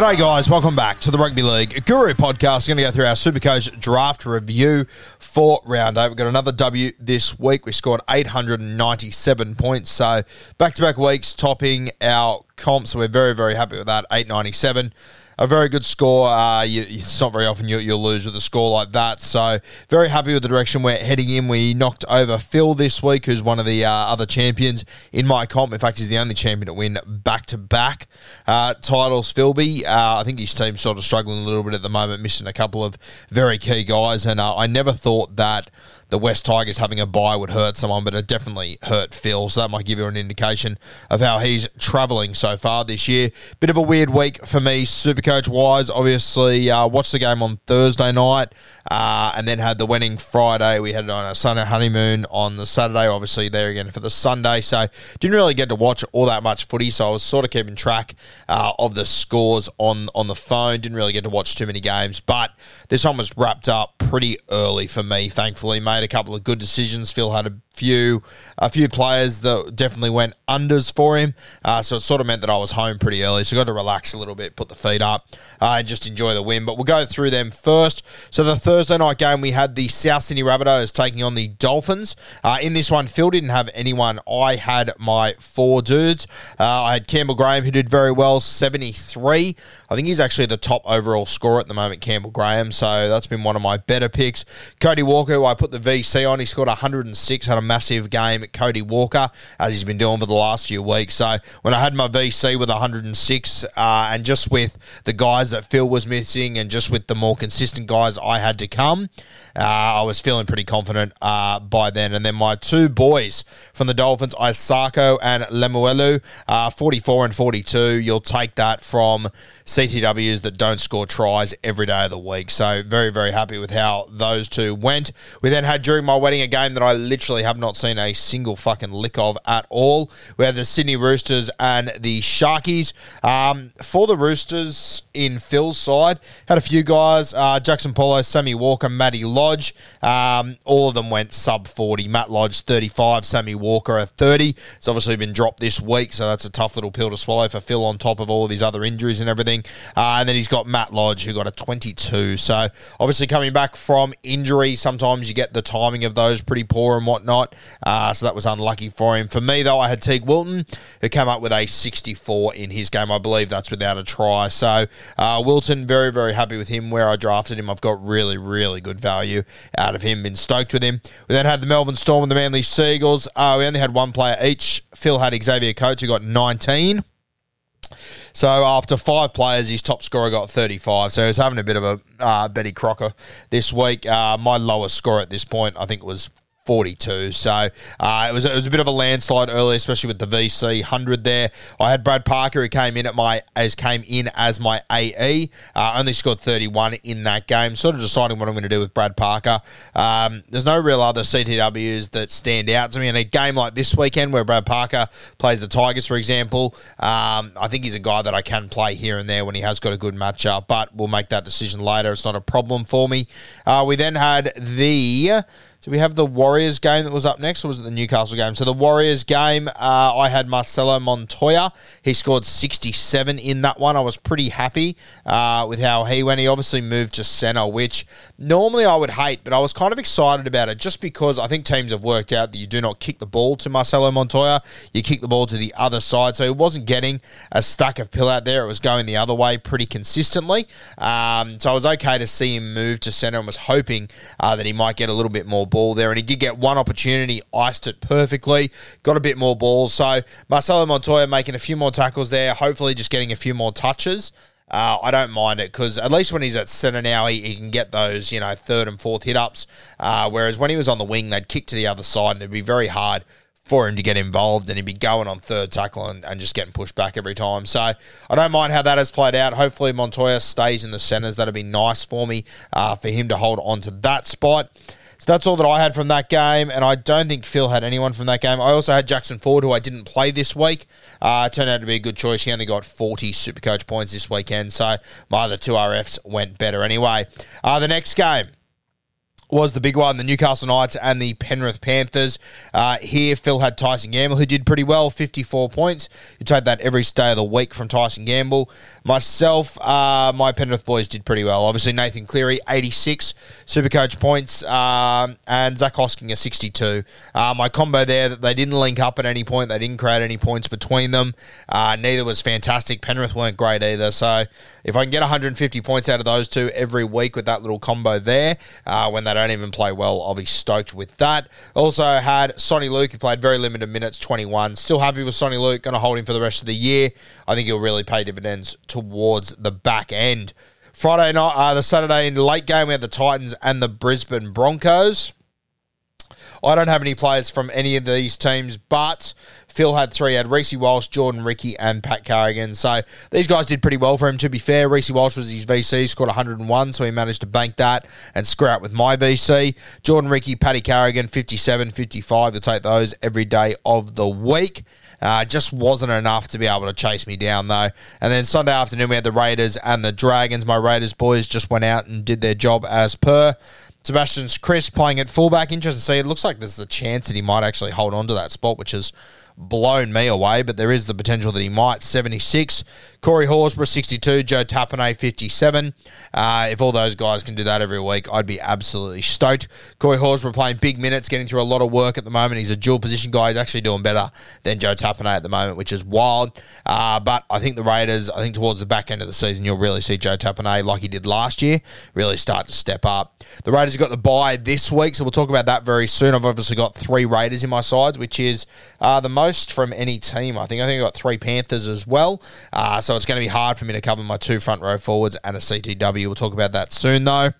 G'day, guys. Welcome back to the Rugby League Guru podcast. We're going to go through our Supercoach draft review for round eight. We've got another W this week. We scored 897 points. So back to back weeks topping our comp. So we're very, very happy with that. 897 a very good score. Uh, you, it's not very often you, you'll lose with a score like that. So very happy with the direction we're heading in. We knocked over Phil this week, who's one of the uh, other champions in my comp. In fact, he's the only champion to win back to back titles. Philby, uh, I think his team's sort of struggling a little bit at the moment, missing a couple of very key guys. And uh, I never thought that the West Tigers having a bye would hurt someone, but it definitely hurt Phil. So that might give you an indication of how he's travelling so far this year. Bit of a weird week for me, Supercoach wise. Obviously, uh, watched the game on Thursday night uh, and then had the wedding Friday. We had it on a Sunday honeymoon on the Saturday, obviously, there again for the Sunday. So didn't really get to watch all that much footy. So I was sort of keeping track uh, of the scores on, on the phone. Didn't really get to watch too many games, but this one was wrapped up pretty early for me, thankfully, made a couple of good decisions. Phil had a few a few players that definitely went unders for him, uh, so it sort of meant that I was home pretty early. So I got to relax a little bit, put the feet up, uh, and just enjoy the win. But we'll go through them first. So the Thursday night game, we had the South Sydney Rabbitohs taking on the Dolphins. Uh, in this one, Phil didn't have anyone. I had my four dudes. Uh, I had Campbell Graham, who did very well, seventy three. I think he's actually the top overall scorer at the moment, Campbell Graham. So that's been one of my better picks. Cody Walker, I put the VC on, he scored 106, had a massive game. At Cody Walker, as he's been doing for the last few weeks. So when I had my VC with 106, uh, and just with the guys that Phil was missing, and just with the more consistent guys I had to come, uh, I was feeling pretty confident uh, by then. And then my two boys from the Dolphins, Isaako and Lemuelu, uh, 44 and 42. You'll take that from CTWs that don't score tries every day of the week. So very, very happy with how those two went. We then had during my wedding a game that I literally have not seen a single fucking lick of at all. We had the Sydney Roosters and the Sharkies. Um, for the Roosters in Phil's side, had a few guys, uh, Jackson Polo, Sammy Walker, Matty Lodge. Um, all of them went sub 40. Matt Lodge 35, Sammy Walker a 30. It's obviously been dropped this week, so that's a tough little pill to swallow for Phil on top of all of his other injuries and everything. Uh, and then he's got Matt Lodge who got a 22. So obviously coming back from injury, sometimes you get the timing of those pretty poor and whatnot. Uh, so that was unlucky for him. For me, though, I had Teig Wilton, who came up with a 64 in his game. I believe that's without a try. So uh, Wilton, very, very happy with him where I drafted him. I've got really, really good value out of him. Been stoked with him. We then had the Melbourne Storm and the Manly Seagulls. Uh, we only had one player each. Phil had Xavier Coates, who got 19. So after five players, his top scorer got 35. So he was having a bit of a uh, Betty Crocker this week. Uh, my lowest score at this point, I think, was 42. So uh, it was it was a bit of a landslide early, especially with the VC hundred there. I had Brad Parker who came in at my as came in as my AE. Uh, only scored 31 in that game. Sort of deciding what I'm going to do with Brad Parker. Um, there's no real other CTWs that stand out to me in a game like this weekend where Brad Parker plays the Tigers, for example. Um, I think he's a guy that I can play here and there when he has got a good matchup, but we'll make that decision later. It's not a problem for me. Uh, we then had the so we have the Warriors game that was up next, or was it the Newcastle game? So the Warriors game, uh, I had Marcelo Montoya. He scored 67 in that one. I was pretty happy uh, with how he went. He obviously moved to centre, which normally I would hate, but I was kind of excited about it just because I think teams have worked out that you do not kick the ball to Marcelo Montoya. You kick the ball to the other side. So he wasn't getting a stack of pill out there. It was going the other way pretty consistently. Um, so I was okay to see him move to centre and was hoping uh, that he might get a little bit more ball there. And he did get one opportunity, iced it perfectly, got a bit more balls. So Marcelo Montoya making a few more tackles there, hopefully just getting a few more touches. Uh, I don't mind it because at least when he's at centre now, he, he, can get those, you know, third and fourth hit ups. Uh, whereas when he was on the wing, they'd kick to the other side and it'd be very hard for him to get involved and he'd be going on third tackle and, and, just getting pushed back every time. So I don't mind how that has played out. Hopefully Montoya stays in the centres. That'd be nice for me uh, for him to hold on to that spot. So that's all that I had from that game, and I don't think Phil had anyone from that game. I also had Jackson Ford, who I didn't play this week. Uh, turned out to be a good choice. He only got 40 Supercoach points this weekend, so my other two RFs went better anyway. Uh, the next game was the big one, the Newcastle Knights and the Penrith Panthers. Uh, here, Phil had Tyson Gamble, who did pretty well, 54 points. You take that every day of the week from Tyson Gamble. Myself, uh, my Penrith boys did pretty well. Obviously, Nathan Cleary, 86 Supercoach points, um, and Zac Hosking, a 62. Uh, my combo there, that they didn't link up at any point. They didn't create any points between them. Uh, neither was fantastic. Penrith weren't great either. So if I can get 150 points out of those two every week with that little combo there, uh, when they don't even play well, I'll be stoked with that. Also had Soni Luke, who played very limited minutes, 21. Still happy with Soni Luke. Going to hold him for the rest of the year. I think he'll really pay dividends towards the back end. Friday night, uh, the Saturday late game, we had the Titans and the Brisbane Broncos. I don't have any players from any of these teams, but Phil had three. He had Reece Walsh, Jordan Riki, and Pat Carrigan. So these guys did pretty well for him, to be fair. Reece Walsh was his VC, scored 101, so he managed to bank that and out with my VC. Jordan Riki, Paddy Carrigan, 57, 55. You'll take those every day of the week. Uh, just wasn't enough to be able to chase me down, though. And then Sunday afternoon, we had the Raiders and the Dragons. My Raiders boys just went out and did their job as per. Sebastian's Kris playing at fullback. Interesting to see. It looks like there's a chance that he might actually hold on to that spot, which is blown me away, but there is the potential that he might. 76. Corey Horsburgh, 62. Joe Tapine, 57. Uh, if all those guys can do that every week, I'd be absolutely stoked. Corey Horsburgh playing big minutes, getting through a lot of work at the moment. He's a dual position guy. He's actually doing better than Joe Tapine at the moment, which is wild. Uh, but I think the Raiders, I think towards the back end of the season, you'll really see Joe Tapine, like he did last year, really start to step up. The Raiders have got the bye this week, so we'll talk about that very soon. I've obviously got three Raiders in my sides, which is uh, the most from any team. I think I think I got three Panthers as well. Uh, so it's going to be hard for me to cover my two front row forwards and a CTW. We'll talk about that soon though.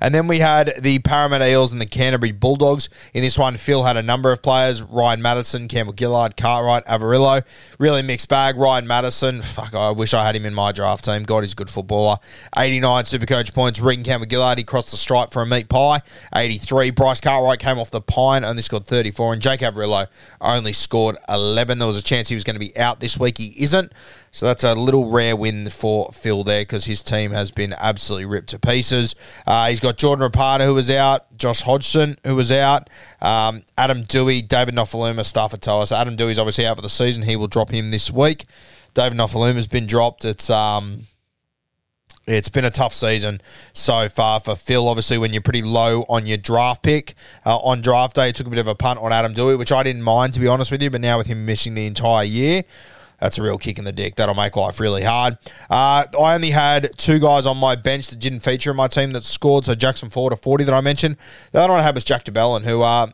And then we had the Parramatta Eels and the Canterbury Bulldogs. In this one, Phil had a number of players Ryan Matterson, Campbell Gillard, Cartwright, Averillo. Really mixed bag. Ryan Matterson, fuck, I wish I had him in my draft team. God, he's a good footballer. 89 Supercoach points. Regan Campbell Gillard, he crossed the stripe for a meat pie. 83. Bryce Cartwright came off the pine, only scored 34. And Jake Averillo only scored 11. There was a chance he was going to be out this week. He isn't. So that's a little rare win for Phil there because his team has been absolutely ripped to pieces. Uh, he's got Jordan Rapana who was out, Josh Hodgson who was out, um, Adam Doueihi, David Nofoaluma, Stafford So Adam Doueihi's obviously out for the season. He will drop him this week. David Nofoaluma's been dropped. It's um, it's been a tough season so far for Phil. Obviously, when you're pretty low on your draft pick uh, on draft day, took a bit of a punt on Adam Doueihi, which I didn't mind to be honest with you. But now with him missing the entire year, that's a real kick in the dick. That'll make life really hard. Uh, I only had two guys on my bench that didn't feature in my team that scored. So Jackson Ford, a 40 that I mentioned. The other one I had was Jack de Belin, who uh,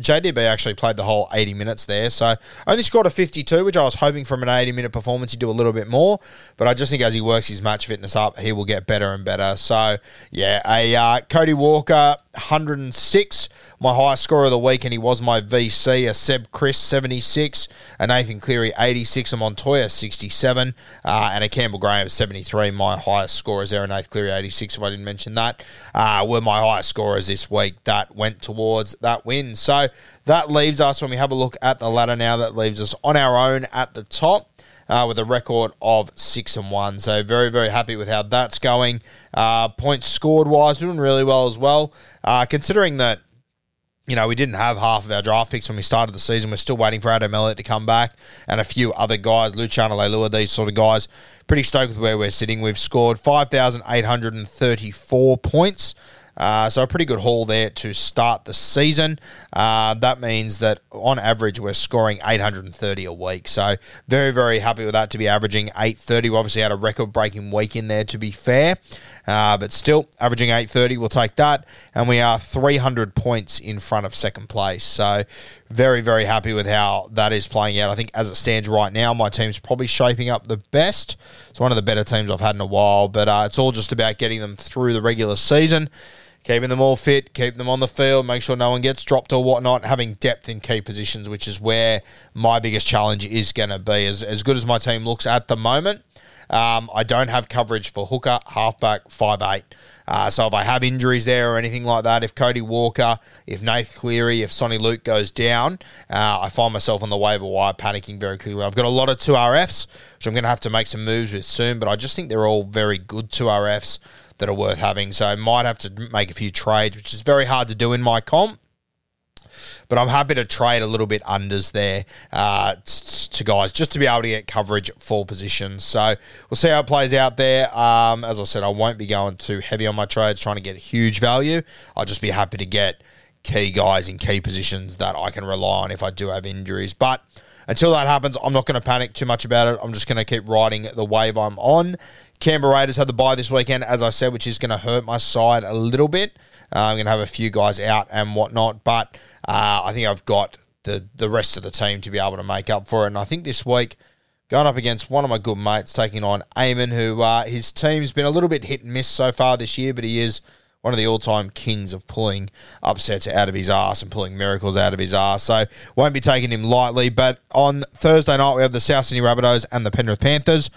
JDB actually played the whole 80 minutes there. So only scored a 52, which I was hoping from an 80 minute performance he'd do a little bit more. But I just think as he works his match fitness up, he will get better and better. So yeah, a uh, Cody Walker 106, my highest score of the week, and he was my VC. A Seb Kris 76, a Nathan Cleary 86, a Montoya 67, uh, and a Campbell Graham 73. My highest scorers there, a Nathan Cleary 86. If I didn't mention that, uh, were my highest scorers this week that went towards that win. So that leaves us when we have a look at the ladder now. That leaves us on our own at the top uh, with a record of six and one. So very very happy with how that's going. Uh, points scored wise, doing really well as well. Uh, considering that. You know, we didn't have half of our draft picks when we started the season. We're still waiting for Adam Elliott to come back and a few other guys, Luciano Leilua, these sort of guys. Pretty stoked with where we're sitting. We've scored 5,834 points. Uh, so a pretty good haul there to start the season. Uh, that means that on average we're scoring 830 a week. So very very happy with that to be averaging 830. We obviously had a record breaking week in there to be fair, uh, but still averaging 830. We'll take that, and we are 300 points in front of second place. So very very happy with how that is playing out. I think as it stands right now, my team's probably shaping up the best. It's one of the better teams I've had in a while, but uh, it's all just about getting them through the regular season keeping them all fit, keep them on the field, make sure no one gets dropped or whatnot, having depth in key positions, which is where my biggest challenge is going to be. As, as good as my team looks at the moment, um, I don't have coverage for hooker, halfback, five eight. Uh, so if I have injuries there or anything like that, if Cody Walker, if Nath Cleary, if Soni Luke goes down, uh, I find myself on the waiver wire panicking very quickly. I've got a lot of 2RFs, which I'm going to have to make some moves with soon, but I just think they're all very good 2RFs that are worth having. So I might have to make a few trades, which is very hard to do in my comp. But I'm happy to trade a little bit unders there uh, to guys just to be able to get coverage for positions. So we'll see how it plays out there. Um, as I said, I won't be going too heavy on my trades, trying to get huge value. I'll just be happy to get key guys in key positions that I can rely on if I do have injuries. But until that happens, I'm not going to panic too much about it. I'm just going to keep riding the wave I'm on. Canberra Raiders had the bye this weekend, as I said, which is going to hurt my side a little bit. Uh, I'm going to have a few guys out and whatnot, but uh, I think I've got the the rest of the team to be able to make up for it. And I think this week, going up against one of my good mates, taking on Eamon, who uh, his team's been a little bit hit and miss so far this year, but he is one of the all-time kings of pulling upsets out of his ass and pulling miracles out of his ass. So won't be taking him lightly. But on Thursday night we have the South Sydney Rabbitohs and the Penrith Panthers.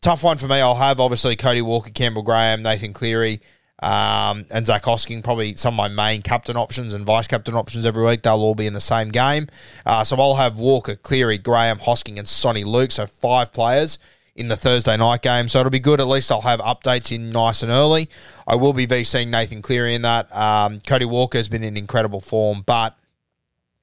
Tough one for me. I'll have obviously Cody Walker, Campbell Graham, Nathan Cleary, um, and Zac Hosking. Probably some of my main captain options and vice captain options every week. They'll all be in the same game. Uh, so I'll have Walker, Cleary, Graham, Hosking, and Soni Luke. So five players in the Thursday night game. So it'll be good. At least I'll have updates in nice and early. I will be VCing Nathan Cleary in that. Um, Cody Walker has been in incredible form, but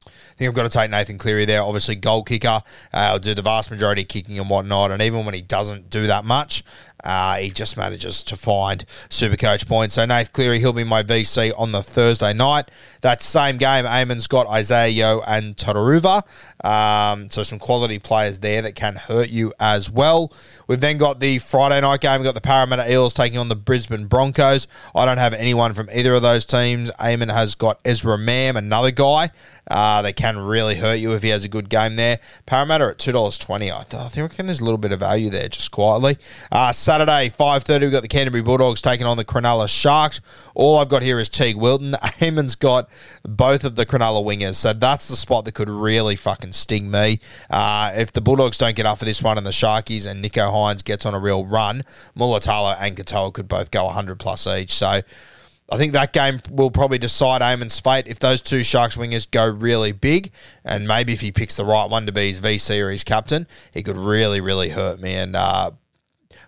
I think I've got to take Nathan Cleary there. Obviously, goal kicker. Uh, I'll do the vast majority of kicking and whatnot. And even when he doesn't do that much, uh, he just manages to find super coach points. So Nath Cleary, he'll be my VC on the Thursday night. That same game, Eamon's got Isaiah Yo and Totaruva. Um, so some quality players there that can hurt you as well. We've then got the Friday night game. We've got the Parramatta Eels taking on the Brisbane Broncos. I don't have anyone from either of those teams. Eamon has got Ezra Mam, another guy uh, that can really hurt you if he has a good game there. Parramatta at $2.20. I, th- I think there's a little bit of value there just quietly. Uh, Saturday, 5.30, we've got the Canterbury Bulldogs taking on the Cronulla Sharks. All I've got here is Teig Wilton. Eamon's got both of the Cronulla wingers, so that's the spot that could really fucking sting me. Uh, if the Bulldogs don't get up for this one and the Sharkies and Nicho Hynes gets on a real run, Mulitalo and Katoa could both go 100 plus each. So I think that game will probably decide Eamon's fate if those two Sharks wingers go really big, and maybe if he picks the right one to be his VC or his captain, he could really, really hurt me and uh,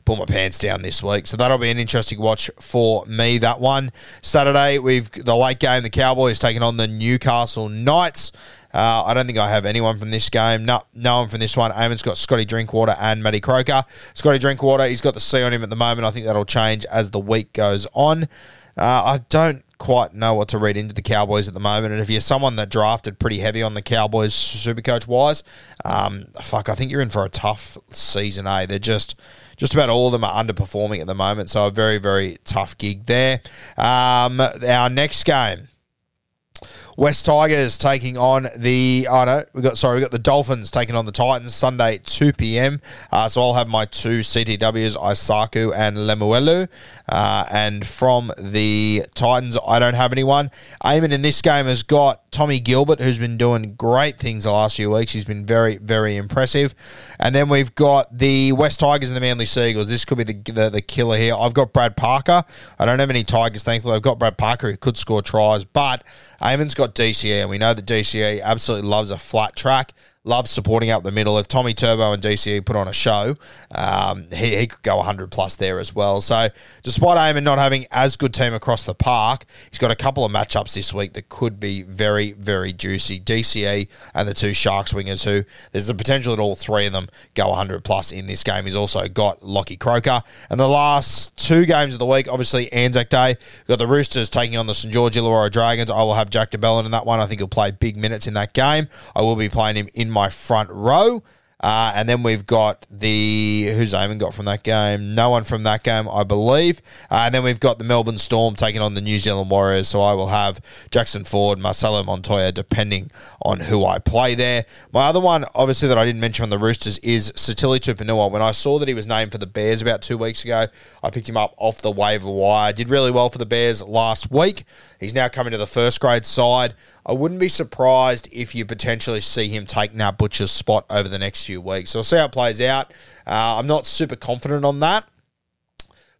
pull my pants down this week. So that'll be an interesting watch for me. That one Saturday, we've the late game. The Cowboys taking on the Newcastle Knights. Uh, I don't think I have anyone from this game. No, no one from this one. Eamon's got Scotty Drinkwater and Matty Croker. Scotty Drinkwater, he's got the C on him at the moment. I think that'll change as the week goes on. Uh, I don't quite know what to read into the Cowboys at the moment. And if you're someone that drafted pretty heavy on the Cowboys Supercoach wise, um, fuck, I think you're in for a tough season. Eh? They're just just about all of them are underperforming at the moment. So a very very tough gig there. Um, our next game West Tigers taking on the oh no, we got sorry, we got the Dolphins taking on the Titans Sunday two PM. Uh, so I'll have my two CTWs, Isaako and Lemuelu. Uh, and from the Titans, I don't have anyone. Eamon in this game has got Tommy Gilbert, who's been doing great things the last few weeks. He's been very, very impressive. And then we've got the West Tigers and the Manly Seagulls. This could be the, the, the killer here. I've got Brad Parker. I don't have any Tigers, thankfully. I've got Brad Parker who could score tries, but Eamon's got DCE, and we know that DCE absolutely loves a flat track loves supporting up the middle. If Tommy Turbo and DCE put on a show, um, he, he could go 100 plus there as well. So, despite Eamon not having as good team across the park, he's got a couple of matchups this week that could be very, very juicy. DCE and the two Sharks wingers, who there's the potential that all three of them go 100 plus in this game. He's also got Lockie Croker. And the last two games of the week, obviously Anzac Day, we've got the Roosters taking on the St George Illawarra Dragons. I will have Jack de Belin in that one. I think he'll play big minutes in that game. I will be playing him in my front row. Uh, and then we've got the who's Eamon got from that game? No one from that game, I believe. Uh, and then we've got the Melbourne Storm taking on the New Zealand Warriors. So I will have Jackson Ford, Marcelo Montoya, depending on who I play there. My other one, obviously, that I didn't mention from the Roosters is Sitili Tupouniua. When I saw that he was named for the Bears about two weeks ago, I picked him up off the waiver wire. Did really well for the Bears last week. He's now coming to the first grade side. I wouldn't be surprised if you potentially see him take Nat Butcher's spot over the next few weeks. So we'll see how it plays out. Uh, I'm not super confident on that.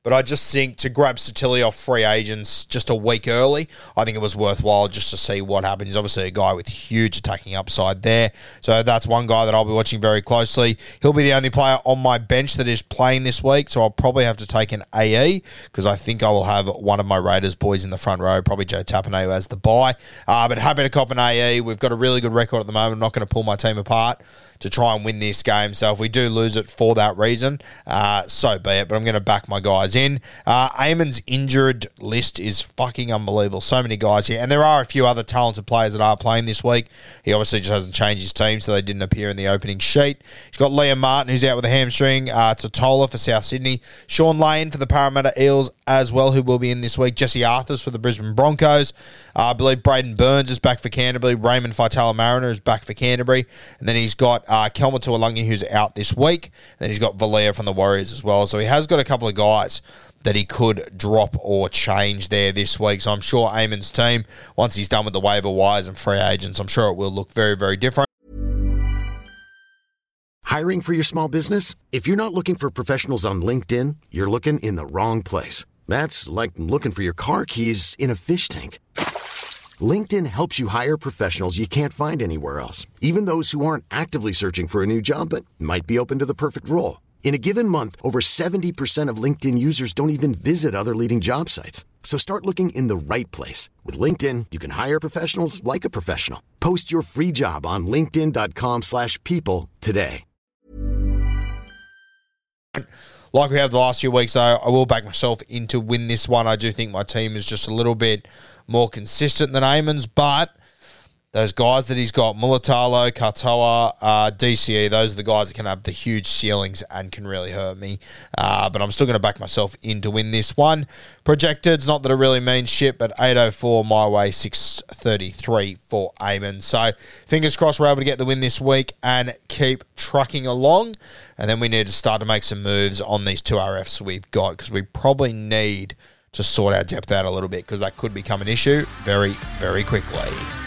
But I just think to grab Sitili off free agents just a week early, I think it was worthwhile just to see what happens. He's obviously a guy with huge attacking upside there. So that's one guy that I'll be watching very closely. He'll be the only player on my bench that is playing this week. So I'll probably have to take an AE because I think I will have one of my Raiders boys in the front row, probably Joe Tapine, who has the buy. Uh, but happy to cop an AE. We've got a really good record at the moment. I'm not going to pull my team apart to try and win this game. So if we do lose it for that reason, uh, so be it. But I'm going to back my guys in. Uh, Eamon's injured list is fucking unbelievable. So many guys here. And there are a few other talented players that are playing this week. He obviously just hasn't changed his team, so they didn't appear in the opening sheet. He's got Liam Martin, who's out with a hamstring. Uh, Tatola for South Sydney. Shaun Lane for the Parramatta Eels as well, who will be in this week. Jesse Arthars for the Brisbane Broncos. Uh, I believe Braidon Burns is back for Canterbury. Raymond Faitala Mariner is back for Canterbury. And then he's got uh, Kelma Tuilagi, who's out this week. Then he's got Valia from the Warriors as well. So he has got a couple of guys that he could drop or change there this week. So I'm sure Eamon's team, once he's done with the waiver wires and free agents, I'm sure it will look very, very different. Hiring for your small business? If you're not looking for professionals on LinkedIn, you're looking in the wrong place. That's like looking for your car keys in a fish tank. LinkedIn helps you hire professionals you can't find anywhere else, even those who aren't actively searching for a new job but might be open to the perfect role. In a given month, over 70% of LinkedIn users don't even visit other leading job sites. So start looking in the right place. With LinkedIn, you can hire professionals like a professional. Post your free job on linkedin.com slash people today. Like we have the last few weeks, though, I will back myself in to win this one. I do think my team is just a little bit more consistent than Eamon's, but those guys that he's got, Mulitalo, Katoa, uh, DCE, those are the guys that can have the huge ceilings and can really hurt me. Uh, but I'm still going to back myself in to win this one. Projected, not that it really means shit, but 804 my way, 633 for Eamon. So fingers crossed we're able to get the win this week and keep trucking along. And then we need to start to make some moves on these two RFs we've got because we probably need to sort our depth out a little bit because that could become an issue very, very quickly.